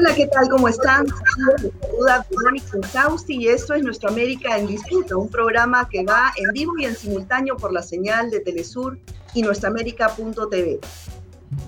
Hola, ¿qué tal? ¿Cómo están? Saluda Verónica Sausti y esto es Nuestra América en Disputa, un programa que va en vivo y en simultáneo por la señal de Telesur y nuestraamérica.tv.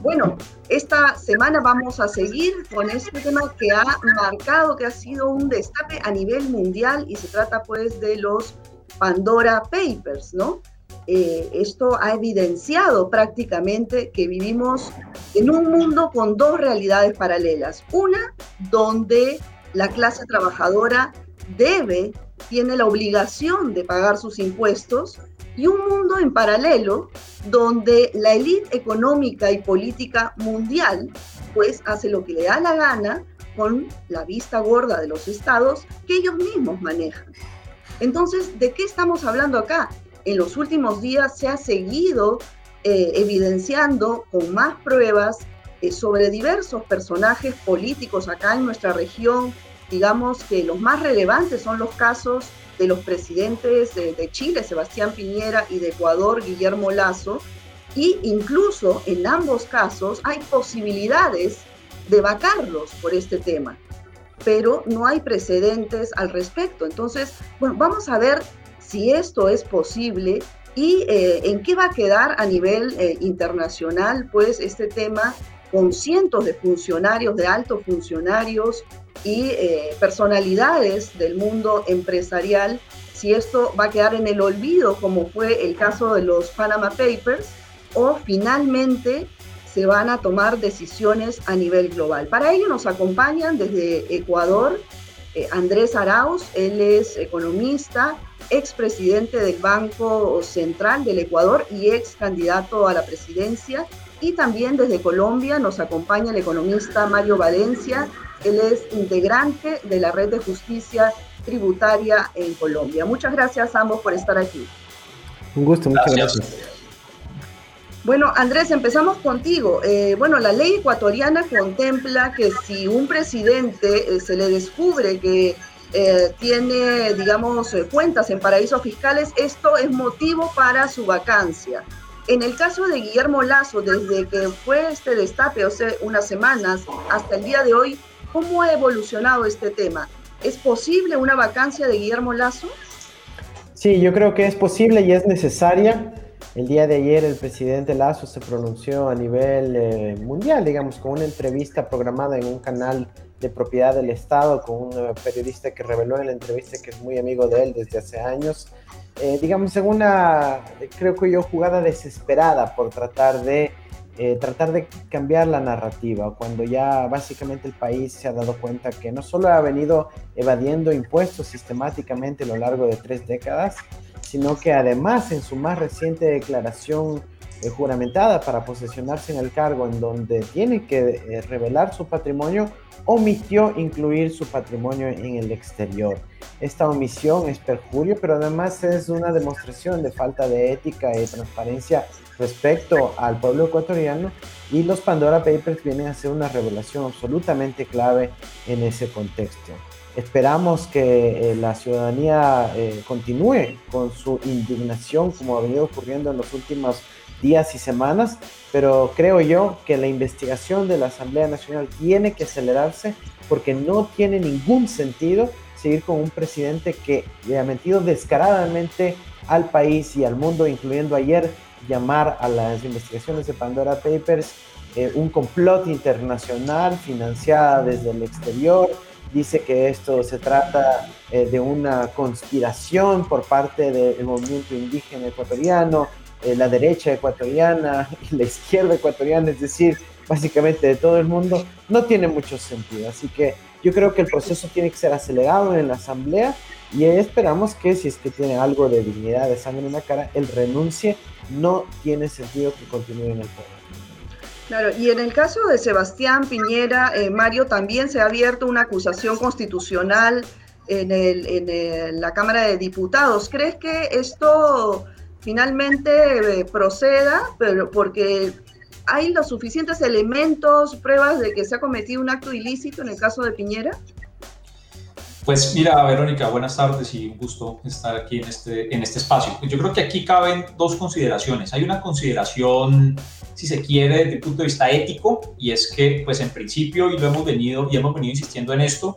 Bueno, esta semana vamos a seguir con este tema que ha marcado, que ha sido un destape a nivel mundial y se trata pues de los Pandora Papers, ¿no? Eh, esto ha evidenciado prácticamente que vivimos en un mundo con dos realidades paralelas. Una donde la clase trabajadora debe, tiene la obligación de pagar sus impuestos y un mundo en paralelo donde la élite económica y política mundial pues hace lo que le da la gana con la vista gorda de los estados que ellos mismos manejan. Entonces, ¿de qué estamos hablando acá? En los últimos días se ha seguido eh, evidenciando con más pruebas eh, sobre diversos personajes políticos acá en nuestra región. Digamos que los más relevantes son los casos de los presidentes de, Chile, Sebastián Piñera, y de Ecuador, Guillermo Lazo, y incluso en ambos casos hay posibilidades de vacarlos por este tema, pero no hay precedentes al respecto. Entonces, bueno, vamos a ver si esto es posible y eh, en qué va a quedar a nivel eh, internacional, pues este tema con cientos de funcionarios, de altos funcionarios y eh, personalidades del mundo empresarial, si esto va a quedar en el olvido, como fue el caso de los Panama Papers, o finalmente se van a tomar decisiones a nivel global. Para ello nos acompañan desde Ecuador eh, Andrés Arauz, él es economista, expresidente del Banco Central del Ecuador y ex candidato a la presidencia. Y también desde Colombia nos acompaña el economista Mario Valencia, él es integrante de la Red de Justicia Tributaria en Colombia. Muchas gracias a ambos por estar aquí. Un gusto, muchas gracias. Bueno, Andrés, empezamos contigo. Eh, bueno, la ley ecuatoriana contempla que si un presidente eh, se le descubre que eh, tiene, digamos, cuentas en paraísos fiscales, esto es motivo para su vacancia. En el caso de Guillermo Lazo, desde que fue este destape hace unas semanas hasta el día de hoy, ¿Cómo ha evolucionado este tema? ¿Es posible una vacancia de Guillermo Lazo? Sí, yo creo que es posible y es necesaria. El día de ayer el presidente Lazo se pronunció a nivel eh, mundial, digamos, con una entrevista programada en un canal de propiedad del Estado con un periodista que reveló en la entrevista que es muy amigo de él desde hace años. Eh, digamos, en una, creo que yo, jugada desesperada por tratar de eh, tratar de cambiar la narrativa, cuando ya básicamente el país se ha dado cuenta que no solo ha venido evadiendo impuestos sistemáticamente a lo largo de tres décadas, sino que además en su más reciente declaración eh, juramentada para posesionarse en el cargo, en donde tiene que eh, revelar su patrimonio, omitió incluir su patrimonio en el exterior. Esta omisión es perjurio, pero además es una demostración de falta de ética y transparencia respecto al pueblo ecuatoriano y los Pandora Papers vienen a ser una revelación absolutamente clave en ese contexto. Esperamos que eh, la ciudadanía eh, continúe con su indignación como ha venido ocurriendo en los últimos días y semanas, pero creo yo que la investigación de la Asamblea Nacional tiene que acelerarse porque no tiene ningún sentido seguir con un presidente que le ha metido descaradamente al país y al mundo, incluyendo ayer llamar a las investigaciones de Pandora Papers eh, un complot internacional financiada desde el exterior. Dice que esto se trata eh, de una conspiración por parte del movimiento indígena ecuatoriano, eh, la derecha ecuatoriana y la izquierda ecuatoriana, es decir, básicamente de todo el mundo, no tiene mucho sentido. Así que yo creo que el proceso tiene que ser acelerado en la Asamblea y esperamos que si es que tiene algo de dignidad, de sangre en la cara, él renuncie. No tiene sentido que continúe en el poder. Claro, y en el caso de Sebastián Piñera, eh, Mario, también se ha abierto una acusación constitucional en, el, en la Cámara de Diputados. ¿Crees que esto finalmente eh, proceda? Pero porque hay los suficientes elementos, pruebas de que se ha cometido un acto ilícito en el caso de Piñera. Pues mira, Verónica, buenas tardes y un gusto estar aquí en este, en este espacio. Yo creo que aquí caben dos consideraciones. Hay una consideración, si se quiere, desde el punto de vista ético, y es que, pues en principio, y lo hemos venido, y hemos venido insistiendo en esto,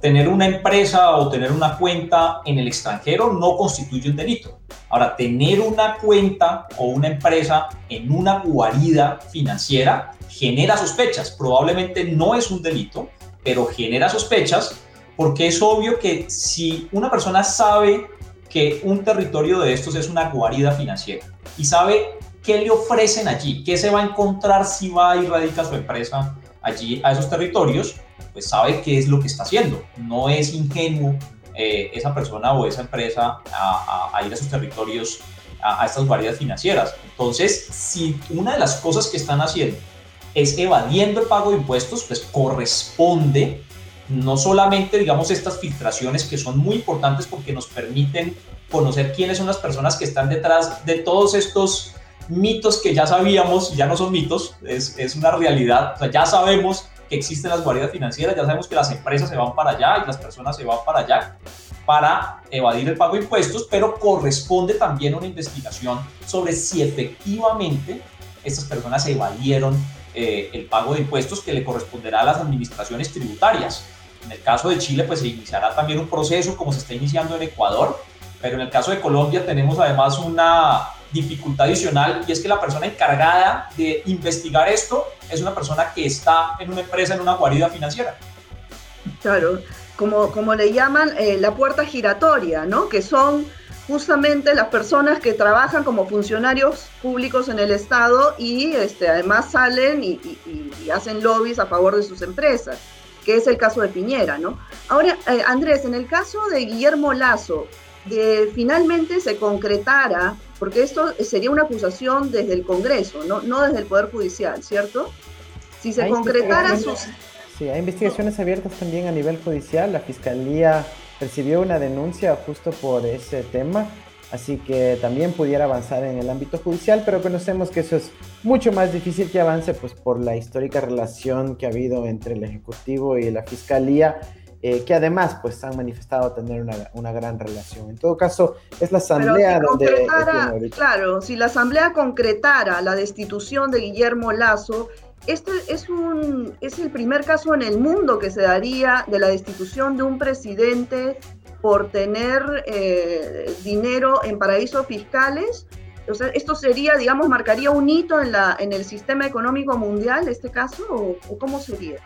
tener una empresa o tener una cuenta en el extranjero no constituye un delito. Ahora, tener una cuenta o una empresa en una guarida financiera genera sospechas. Probablemente no es un delito, pero genera sospechas porque es obvio que si una persona sabe que un territorio de estos es una guarida financiera y sabe qué le ofrecen allí, qué se va a encontrar si va y radica su empresa allí a esos territorios, pues sabe qué es lo que está haciendo. No es ingenuo eh, esa persona o esa empresa a, ir a esos territorios, a, a, estas guaridas financieras. Entonces, si una de las cosas que están haciendo es evadiendo el pago de impuestos, pues corresponde no solamente, digamos, estas filtraciones que son muy importantes porque nos permiten conocer quiénes son las personas que están detrás de todos estos mitos que ya sabíamos, ya no son mitos, es, es una realidad, o sea, ya sabemos que existen las guaridas financieras, ya sabemos que las empresas se van para allá y las personas se van para allá para evadir el pago de impuestos, pero corresponde también una investigación sobre si efectivamente estas personas evadieron eh, el pago de impuestos que le corresponderá a las administraciones tributarias. En el caso de Chile, pues se iniciará también un proceso como se está iniciando en Ecuador, pero en el caso de Colombia tenemos además una dificultad adicional y es que la persona encargada de investigar esto es una persona que está en una empresa, en una guarida financiera. Claro, como, como le llaman eh, la puerta giratoria, ¿no? Que son justamente las personas que trabajan como funcionarios públicos en el Estado y este, además salen y, y hacen lobbies a favor de sus empresas que es el caso de Piñera, ¿no? Ahora, eh, Andrés, en el caso de Guillermo Lazo, de finalmente se concretara, porque esto sería una acusación desde el Congreso, no, no desde el Poder Judicial, ¿cierto? Si se concretara sus... Sí, hay investigaciones abiertas también a nivel judicial. La Fiscalía recibió una denuncia justo por ese tema así que también pudiera avanzar en el ámbito judicial, pero conocemos que eso es mucho más difícil que avance pues por la histórica relación que ha habido entre el Ejecutivo y la Fiscalía, eh, que además pues han manifestado tener una, una, gran relación. En todo caso, es la Asamblea donde... Claro, si la Asamblea concretara la destitución de Guillermo Lazo, este es, un, es el primer caso en el mundo que se daría de la destitución de un presidente por tener eh, dinero en paraísos fiscales. O sea, esto sería, digamos, marcaría un hito en, la, en el sistema económico mundial, este caso, o, cómo sería?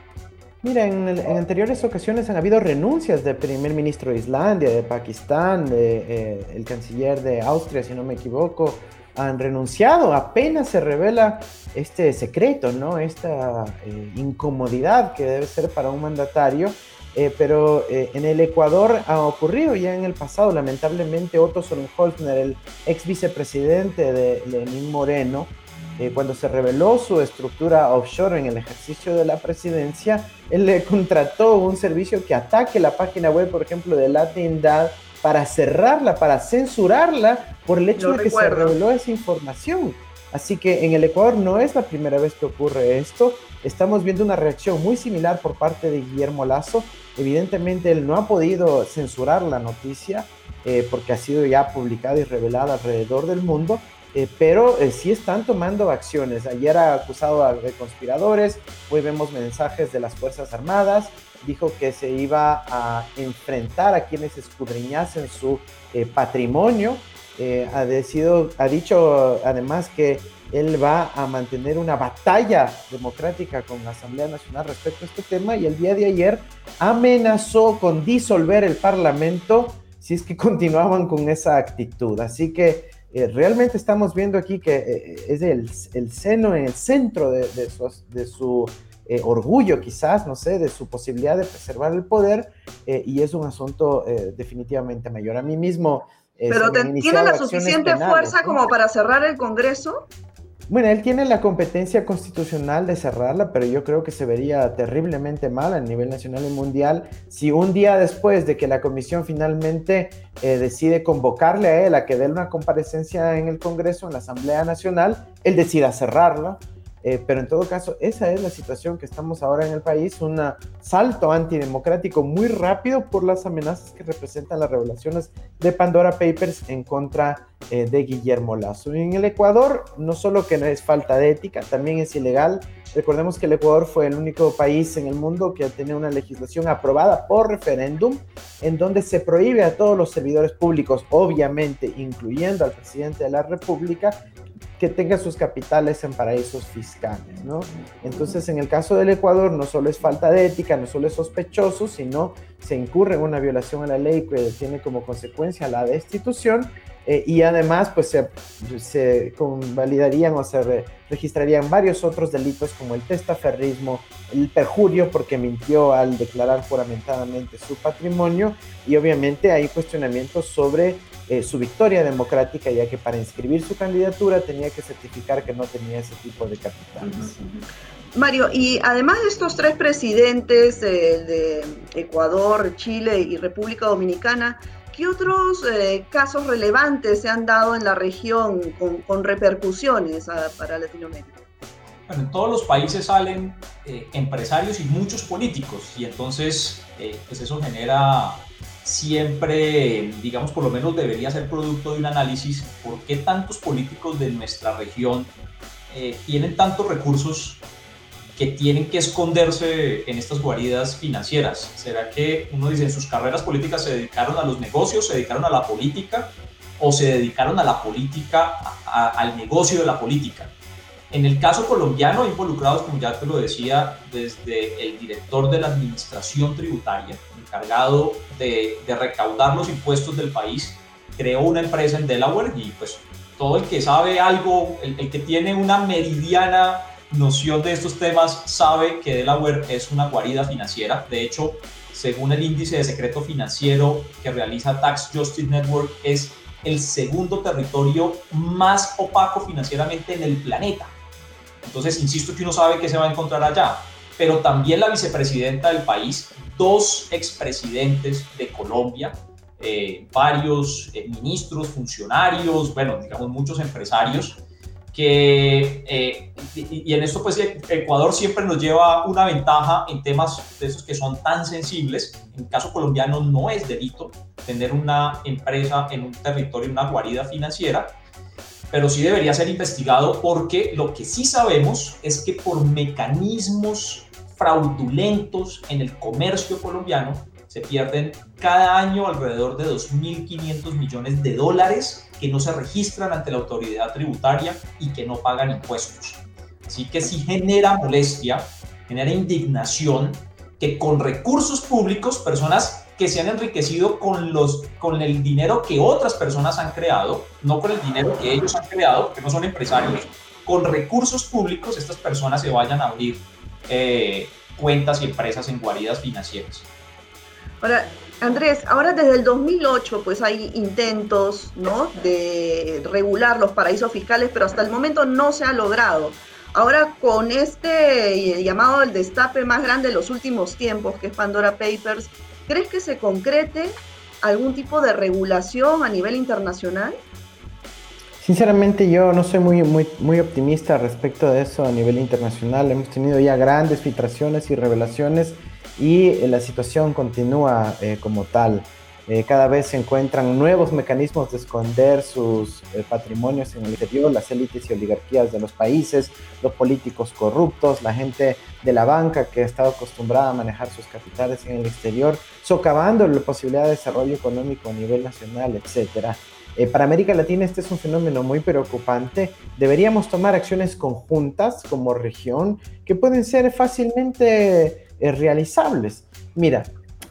Mira, en, anteriores ocasiones han habido renuncias del primer ministro de Islandia, de Pakistán, de, eh, canciller de Austria, si no me equivoco, han renunciado. Apenas se revela este secreto, ¿no? Esta eh, incomodidad que debe ser para un mandatario eh, pero en el Ecuador ha ocurrido ya en el pasado, lamentablemente, Otto Sonnenholzner, el ex vicepresidente de Lenín Moreno, eh, cuando se reveló su estructura offshore en el ejercicio de la presidencia, él le contrató un servicio que ataque la página web, por ejemplo, de Latindad para cerrarla, para censurarla por el hecho de que se reveló esa información. Así que en el Ecuador no es la primera vez que ocurre esto. Estamos viendo una reacción muy similar por parte de Guillermo Lazo Evidentemente él no ha podido censurar la noticia eh, porque ha sido ya publicada y revelada alrededor del mundo, eh, pero eh, sí están tomando acciones. Ayer ha acusado de conspiradores, hoy vemos mensajes de las Fuerzas Armadas, dijo que se iba a enfrentar a quienes escudriñasen su patrimonio, ha, decido, ha dicho además que él va a mantener una batalla democrática con la Asamblea Nacional respecto a este tema y el día de ayer amenazó con disolver el Parlamento si es que continuaban con esa actitud. Así que eh, realmente estamos viendo aquí que eh, es el, el, seno en el centro de, su, eh, orgullo quizás, no sé, de su posibilidad de preservar el poder y es un asunto definitivamente mayor. A mí mismo... Pero ¿tiene la suficiente fuerza como para cerrar el Congreso? Bueno, él tiene la competencia constitucional de cerrarla, pero yo creo que se vería terriblemente mal a nivel nacional y mundial si un día después de que la comisión finalmente eh, decide convocarle a él a que dé una comparecencia en el Congreso, en la Asamblea Nacional, él decida cerrarla. Eh, pero en todo caso, esa es la situación que estamos ahora en el país, un salto antidemocrático muy rápido por las amenazas que representan las revelaciones de Pandora Papers en contra eh, de Guillermo Lazo. en el Ecuador, no solo que no es falta de ética, también es ilegal. Recordemos que el Ecuador fue el único país en el mundo que tiene una legislación aprobada por referéndum en donde se prohíbe a todos los servidores públicos, obviamente incluyendo al presidente de la República, que tenga sus capitales en paraísos fiscales, ¿no? Entonces, en el caso del Ecuador, no solo es falta de ética, no solo es sospechoso, sino se incurre en una violación a la ley que tiene como consecuencia la destitución eh, y además, pues se, se convalidarían o se registrarían varios otros delitos como el testaferrismo, el perjurio porque mintió al declarar juramentadamente su patrimonio y obviamente hay cuestionamientos sobre eh, su victoria democrática, ya que para inscribir su candidatura tenía que certificar que no tenía ese tipo de capitales. Mario, y además de estos tres presidentes de Ecuador, Chile y República Dominicana, ¿qué otros eh, casos relevantes se han dado en la región con, repercusiones para Latinoamérica? Bueno, en todos los países salen eh, empresarios y muchos políticos, y entonces pues eso genera siempre, digamos, por lo menos debería ser producto de un análisis por qué tantos políticos de nuestra región eh, tienen tantos recursos que tienen que esconderse en estas guaridas financieras. ¿Será que uno dice en sus carreras políticas se dedicaron a los negocios, se dedicaron a la política o se dedicaron a la política, al negocio de la política? En el caso colombiano, involucrados, como ya te lo decía, desde el director de la administración tributaria, encargado de, recaudar los impuestos del país, creó una empresa en Delaware y pues todo el que sabe algo, el, el que tiene una meridiana noción de estos temas, sabe que Delaware es una guarida financiera. De hecho, según el índice de secreto financiero que realiza Tax Justice Network, es el segundo territorio más opaco financieramente en el planeta. Entonces, insisto que uno sabe que se va a encontrar allá, pero también la vicepresidenta del país, dos expresidentes de Colombia, eh, varios eh, ministros, funcionarios, bueno, digamos muchos empresarios, que, eh, y, y, en esto pues Ecuador siempre nos lleva una ventaja en temas de esos que son tan sensibles. En el caso colombiano no es delito tener una empresa en un territorio, una guarida financiera, pero sí debería ser investigado porque lo que sí sabemos es que por mecanismos fraudulentos en el comercio colombiano se pierden cada año alrededor de 2.500 millones de dólares que no se registran ante la autoridad tributaria y que no pagan impuestos. Así que sí genera molestia, genera indignación que con recursos públicos personas que se han enriquecido con, los, con el dinero que otras personas han creado, no con el dinero que ellos han creado, que no son empresarios, con recursos públicos estas personas se vayan a abrir eh, cuentas y empresas en guaridas financieras. Ahora, Andrés, ahora desde el 2008 pues hay intentos ¿no? de regular los paraísos fiscales, pero hasta el momento no se ha logrado. Ahora con este llamado el destape más grande de los últimos tiempos, que es Pandora Papers, ¿Crees que se concrete algún tipo de regulación a nivel internacional? Sinceramente yo no soy muy, muy, optimista respecto de eso a nivel internacional. Hemos tenido ya grandes filtraciones y revelaciones y eh, la situación continúa eh, como tal. Eh, cada vez se encuentran nuevos mecanismos de esconder sus eh, patrimonios en el exterior, las élites y oligarquías de los países, los políticos corruptos, la gente de la banca que ha estado acostumbrada a manejar sus capitales en el exterior, socavando la posibilidad de desarrollo económico a nivel nacional, etc. Eh, para América Latina este es un fenómeno muy preocupante. Deberíamos tomar acciones conjuntas como región que pueden ser fácilmente realizables. Mira,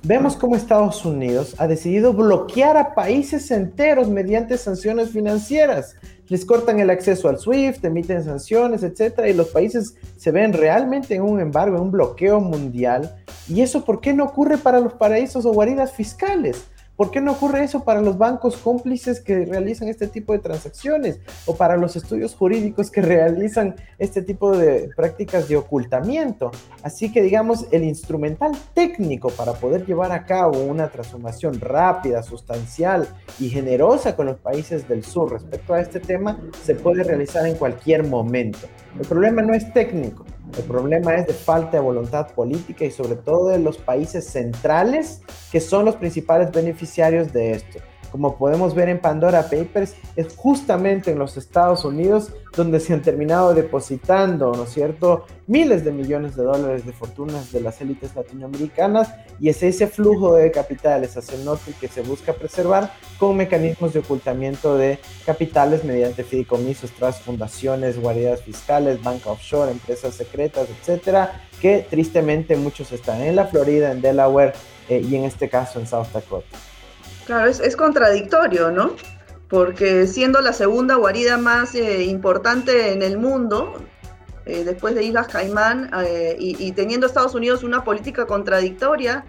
vemos cómo Estados Unidos ha decidido bloquear a países enteros mediante sanciones financieras. Les cortan el acceso al SWIFT, emiten sanciones, etcétera, y los países se ven realmente en un embargo, en un bloqueo mundial. ¿Y eso por qué no ocurre para los paraísos o guaridas fiscales? ¿Por qué no ocurre eso para los bancos cómplices que realizan este tipo de transacciones o para los estudios jurídicos que realizan este tipo de prácticas de ocultamiento? Así que digamos, el instrumental técnico para poder llevar a cabo una transformación rápida, sustancial y generosa con los países del sur respecto a este tema se puede realizar en cualquier momento. El problema no es técnico, el problema es de falta de voluntad política y sobre todo de los países centrales que son los principales beneficiarios de esto como podemos ver en Pandora Papers, es justamente en los Estados Unidos donde se han terminado depositando, ¿no es cierto?, miles de millones de dólares de fortunas de las élites latinoamericanas y es ese flujo de capitales hacia el norte que se busca preservar con mecanismos de ocultamiento de capitales mediante fideicomisos, tras fundaciones, guaridas fiscales, banca offshore, empresas secretas, etcétera, que tristemente muchos están en la Florida, en Delaware eh, y en este caso en South Dakota. Claro, es, contradictorio, ¿no? Porque siendo la segunda guarida más eh, importante en el mundo, eh, después de Islas Caimán, eh, y, teniendo Estados Unidos una política contradictoria,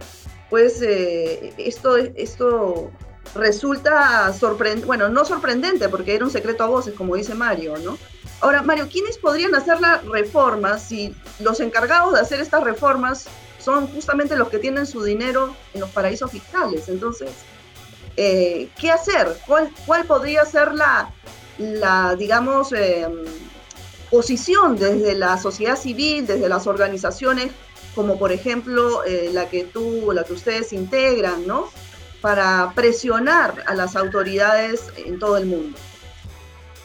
pues esto, esto resulta sorprendente, bueno, no sorprendente, porque era un secreto a voces, como dice Mario, ¿no? Ahora, Mario, ¿quiénes podrían hacer la reforma si los encargados de hacer estas reformas son justamente los que tienen su dinero en los paraísos fiscales? Entonces, eh, ¿qué hacer? ¿Cuál, ¿Cuál, podría ser la, digamos, em, posición desde la sociedad civil, desde las organizaciones, como por ejemplo eh, la que tú, la que ustedes integran, ¿no? Para presionar a las autoridades en todo el mundo.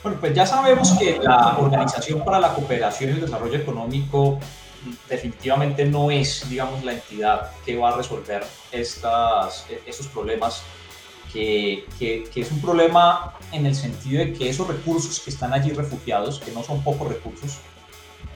Bueno, pues ya sabemos que la Organización para la Cooperación y el Desarrollo Económico definitivamente no es, digamos, la entidad que va a resolver estos problemas que, es un problema en el sentido de que esos recursos que están allí refugiados, que no son pocos recursos,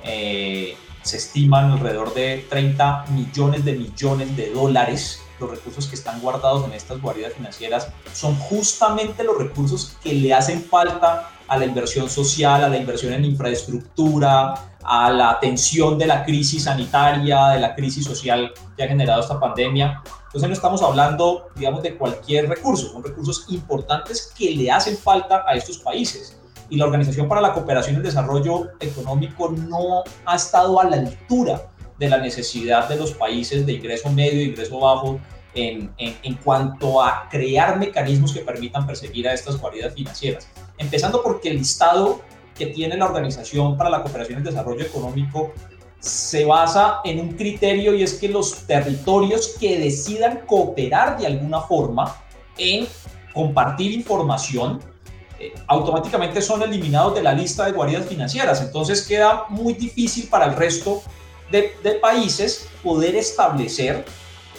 eh, se estiman alrededor de 30 millones de millones de dólares. Los recursos que están guardados en estas guaridas financieras son justamente los recursos que le hacen falta a la inversión social, a la inversión en infraestructura, a la atención de la crisis sanitaria, de la crisis social que ha generado esta pandemia. Entonces no estamos hablando, digamos, de cualquier recurso, son recursos importantes que le hacen falta a estos países. Y la Organización para la Cooperación y el Desarrollo Económico no ha estado a la altura de la necesidad de los países de ingreso medio e ingreso bajo en, en, en, cuanto a crear mecanismos que permitan perseguir a estas guaridas financieras. Empezando porque el listado que tiene la Organización para la Cooperación y el Desarrollo Económico se basa en un criterio y es que los territorios que decidan cooperar de alguna forma en compartir información eh, automáticamente son eliminados de la lista de guaridas financieras. Entonces queda muy difícil para el resto de, países poder establecer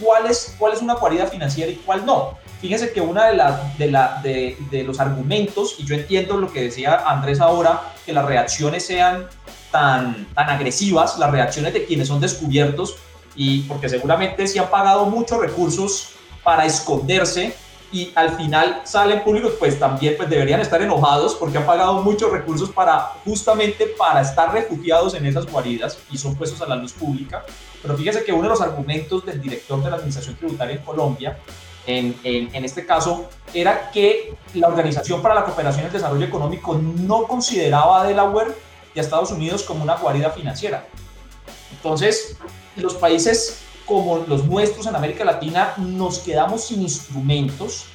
cuál es, cuál es una guarida financiera y cuál no. Fíjense que uno de, de, la, de, de los argumentos, y yo entiendo lo que decía Andrés ahora, que las reacciones sean tan, tan agresivas, las reacciones de quienes son descubiertos, y porque seguramente si han pagado muchos recursos para esconderse y al final salen públicos, pues también pues deberían estar enojados porque han pagado muchos recursos para justamente para estar refugiados en esas guaridas y son puestos a la luz pública. Pero fíjese que uno de los argumentos del director de la Administración Tributaria en Colombia, en, en, en este caso, era que la Organización para la Cooperación y el Desarrollo Económico no consideraba a Delaware y a Estados Unidos como una guarida financiera. Entonces, los países como los nuestros en América Latina nos quedamos sin instrumentos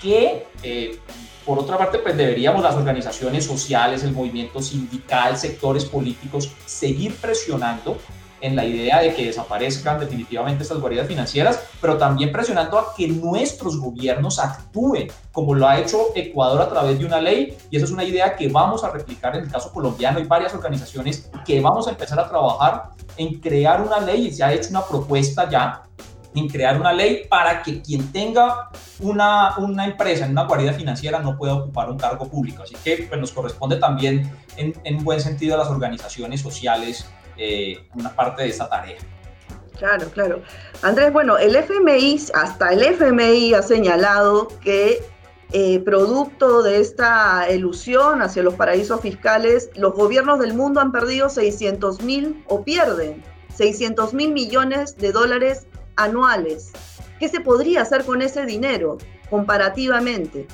que, eh, por otra parte, pues deberíamos las organizaciones sociales, el movimiento sindical, sectores políticos, seguir presionando en la idea de que desaparezcan definitivamente estas guaridas financieras, pero también presionando a que nuestros gobiernos actúen, como lo ha hecho Ecuador a través de una ley, y esa es una idea que vamos a replicar en el caso colombiano. Hay varias organizaciones que vamos a empezar a trabajar en crear una ley, y se ha hecho una propuesta ya en crear una ley para que quien tenga una, una empresa en una guarida financiera no pueda ocupar un cargo público. Así que pues, nos corresponde también en, en buen sentido a las organizaciones sociales eh, una parte de esa tarea. Claro, claro. Andrés, bueno, el FMI, hasta el FMI ha señalado que eh, producto de esta ilusión hacia los paraísos fiscales, los gobiernos del mundo han perdido 600 mil o pierden 600 mil millones de dólares anuales. ¿Qué se podría hacer con ese dinero? comparativamente?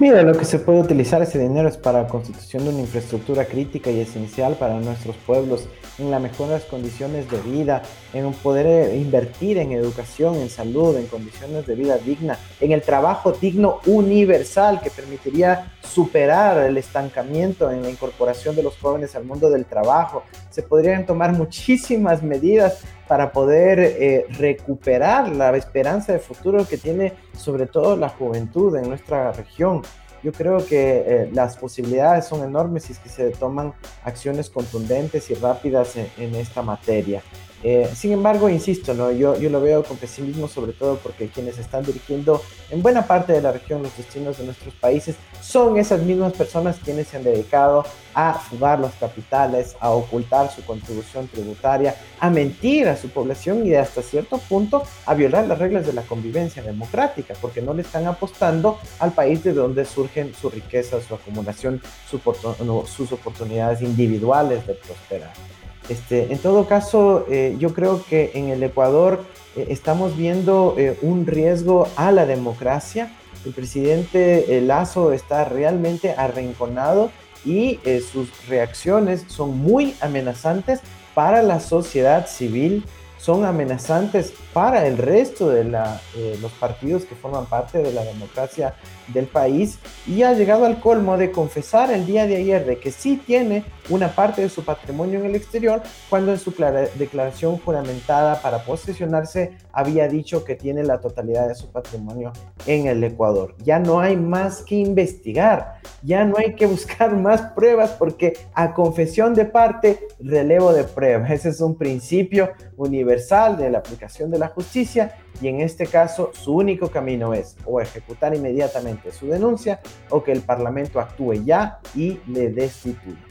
Mira, lo que se puede utilizar ese dinero es para la constitución de una infraestructura crítica y esencial para nuestros pueblos, en las mejores condiciones de vida, en poder eh, invertir en educación, en salud, en condiciones de vida digna, en el trabajo digno universal que permitiría superar el estancamiento en la incorporación de los jóvenes al mundo del trabajo. Se podrían tomar muchísimas medidas para poder eh, recuperar la esperanza de futuro que tiene sobre todo la juventud en nuestra región. Yo creo que eh, las posibilidades son enormes si es que se toman acciones contundentes y rápidas en esta materia. Eh, sin embargo, insisto, yo, yo lo veo con pesimismo, sobre todo porque quienes están dirigiendo en buena parte de la región los destinos de nuestros países son esas mismas personas quienes se han dedicado a fugar los capitales, a ocultar su contribución tributaria, a mentir a su población y hasta cierto punto a violar las reglas de la convivencia democrática, porque no le están apostando al país de donde surgen su riqueza, su acumulación, sus oportunidades individuales de prosperar. Este, en todo caso, eh, yo creo que en el Ecuador eh, estamos viendo eh, un riesgo a la democracia. El presidente Lazo está realmente arrinconado y sus reacciones son muy amenazantes para la sociedad civil, son amenazantes para el resto de los partidos que forman parte de la democracia del país y ha llegado al colmo de confesar el día de ayer de que sí tiene una parte de su patrimonio en el exterior cuando en su declaración juramentada para posesionarse había dicho que tiene la totalidad de su patrimonio en el Ecuador. Ya no hay más que investigar, ya no hay que buscar más pruebas porque a confesión de parte, relevo de prueba. Ese es un principio universal de la aplicación de la justicia y en este caso su único camino es o ejecutar inmediatamente su denuncia o que el Parlamento actúe ya y le destituya.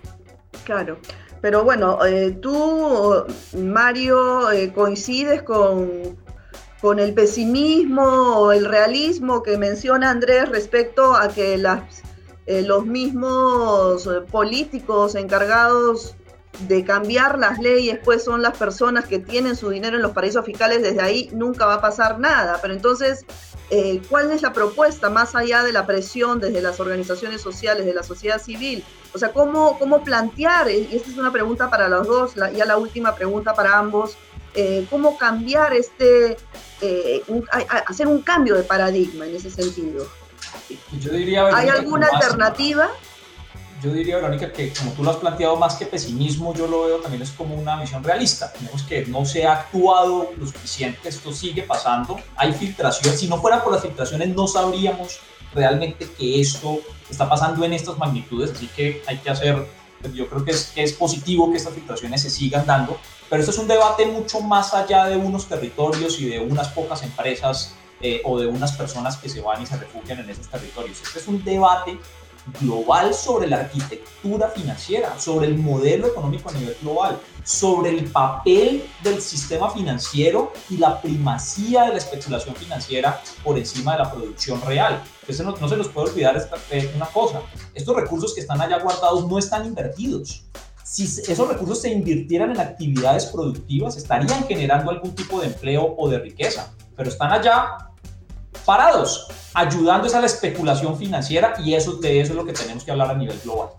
Claro. Pero bueno, eh, tú, Mario, eh, coincides con, con el pesimismo o el realismo que menciona Andrés respecto a que las, eh, los mismos políticos encargados de cambiar las leyes, pues son las personas que tienen su dinero en los paraísos fiscales, desde ahí nunca va a pasar nada. Pero entonces, eh, ¿cuál es la propuesta más allá de la presión desde las organizaciones sociales, de la sociedad civil? O sea, ¿cómo, cómo plantear? Y esta es una pregunta para los dos, ya la última pregunta para ambos. Eh, ¿Cómo cambiar este, eh, hacer un cambio de paradigma en ese sentido? Yo diría, ¿Hay alguna alternativa? Yo diría, Verónica, que como tú lo has planteado más que pesimismo, yo lo veo también es como una visión realista. Tenemos que no se ha actuado lo suficiente, esto sigue pasando, hay filtraciones, si no fuera por las filtraciones no sabríamos realmente que esto está pasando en estas magnitudes, así que hay que hacer, yo creo que es, que es positivo que estas filtraciones se sigan dando, pero esto es un debate mucho más allá de unos territorios y de unas pocas empresas eh, o de unas personas que se van y se refugian en esos territorios. Este es un debate global sobre la arquitectura financiera, sobre el modelo económico a nivel global, sobre el papel del sistema financiero y la primacía de la especulación financiera por encima de la producción real. Entonces no, se nos puede olvidar esta, eh, una cosa, estos recursos que están allá guardados no están invertidos. Si esos recursos se invirtieran en actividades productivas, estarían generando algún tipo de empleo o de riqueza, pero están allá parados, ayudando a la especulación financiera y eso, de eso es lo que tenemos que hablar a nivel global.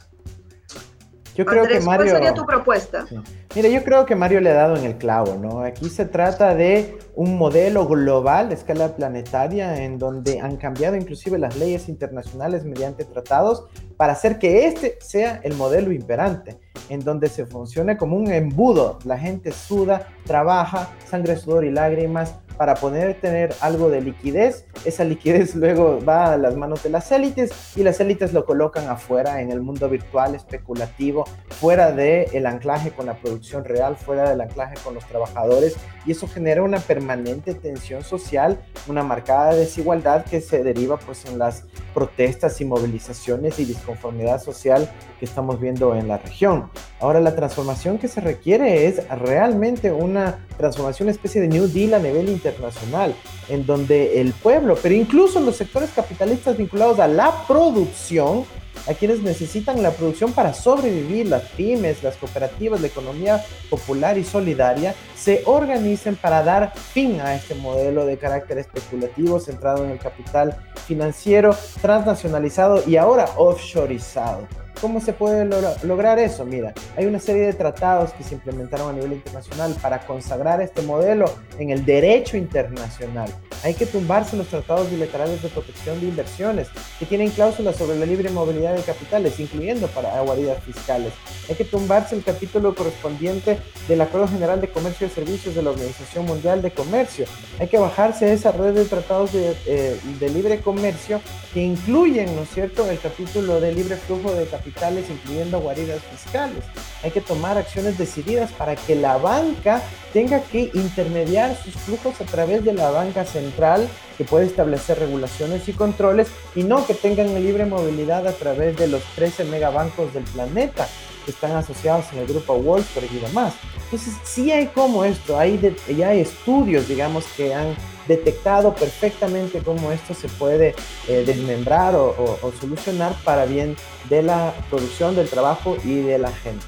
Yo creo que Mario, ¿cuál sería tu propuesta? Mira, yo creo que Mario le ha dado en el clavo, ¿no? Aquí se trata de un modelo global de escala planetaria en donde han cambiado inclusive las leyes internacionales mediante tratados para hacer que este sea el modelo imperante, en donde se funcione como un embudo. La gente suda, trabaja, sangre, sudor y lágrimas para poder tener algo de liquidez. Esa liquidez luego va a las manos de las élites y las élites lo colocan afuera en el mundo virtual especulativo, fuera del el anclaje con la producción real, fuera del anclaje con los trabajadores y eso genera una permanente tensión social, una marcada desigualdad que se deriva pues en las protestas y movilizaciones y disconformidad social que estamos viendo en la región. Ahora la transformación que se requiere es realmente una transformación, una especie de New Deal a nivel internacional internacional, en donde el pueblo, pero incluso los sectores capitalistas vinculados a la producción, a quienes necesitan la producción para sobrevivir, las pymes, las cooperativas, la economía popular y solidaria, se organicen para dar fin a este modelo de carácter especulativo centrado en el capital financiero transnacionalizado y ahora offshoreizado. ¿Cómo se puede lograr eso? Mira, hay una serie de tratados que se implementaron a nivel internacional para consagrar este modelo en el derecho internacional. Hay que tumbarse los tratados bilaterales de protección de inversiones que tienen cláusulas sobre la libre movilidad de capitales, incluyendo para guaridas fiscales. Hay que tumbarse el capítulo correspondiente del Acuerdo General de Comercio y Servicios de la Organización Mundial de Comercio. Hay que bajarse esa red de tratados de, eh, de libre comercio que incluyen, ¿no es cierto?, el capítulo de libre flujo de capitales incluyendo guaridas fiscales. Hay que tomar acciones decididas para que la banca tenga que intermediar sus flujos a través de la banca central, que puede establecer regulaciones y controles, y no que tengan libre movilidad a través de los 13 megabancos del planeta que están asociados en el grupo Street y demás. Entonces, sí hay como esto, hay ya hay estudios, digamos, que han detectado perfectamente cómo esto se puede eh, desmembrar o, solucionar para bien de la producción, del trabajo y de la gente.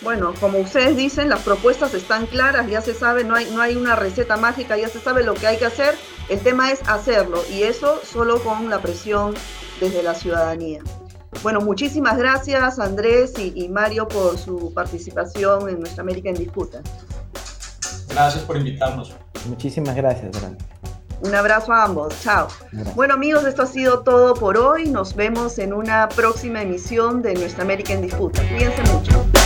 Bueno, como ustedes dicen, las propuestas están claras, ya se sabe, no hay, no hay una receta mágica, ya se sabe lo que hay que hacer, el tema es hacerlo y eso solo con la presión desde la ciudadanía. Bueno, muchísimas gracias Andrés y, Mario por su participación en Nuestra América en Disputa. Gracias por invitarnos. Muchísimas gracias, Grande. Un abrazo a ambos. Chao. Bueno amigos, esto ha sido todo por hoy. Nos vemos en una próxima emisión de Nuestra América en Disputa. Cuídense mucho.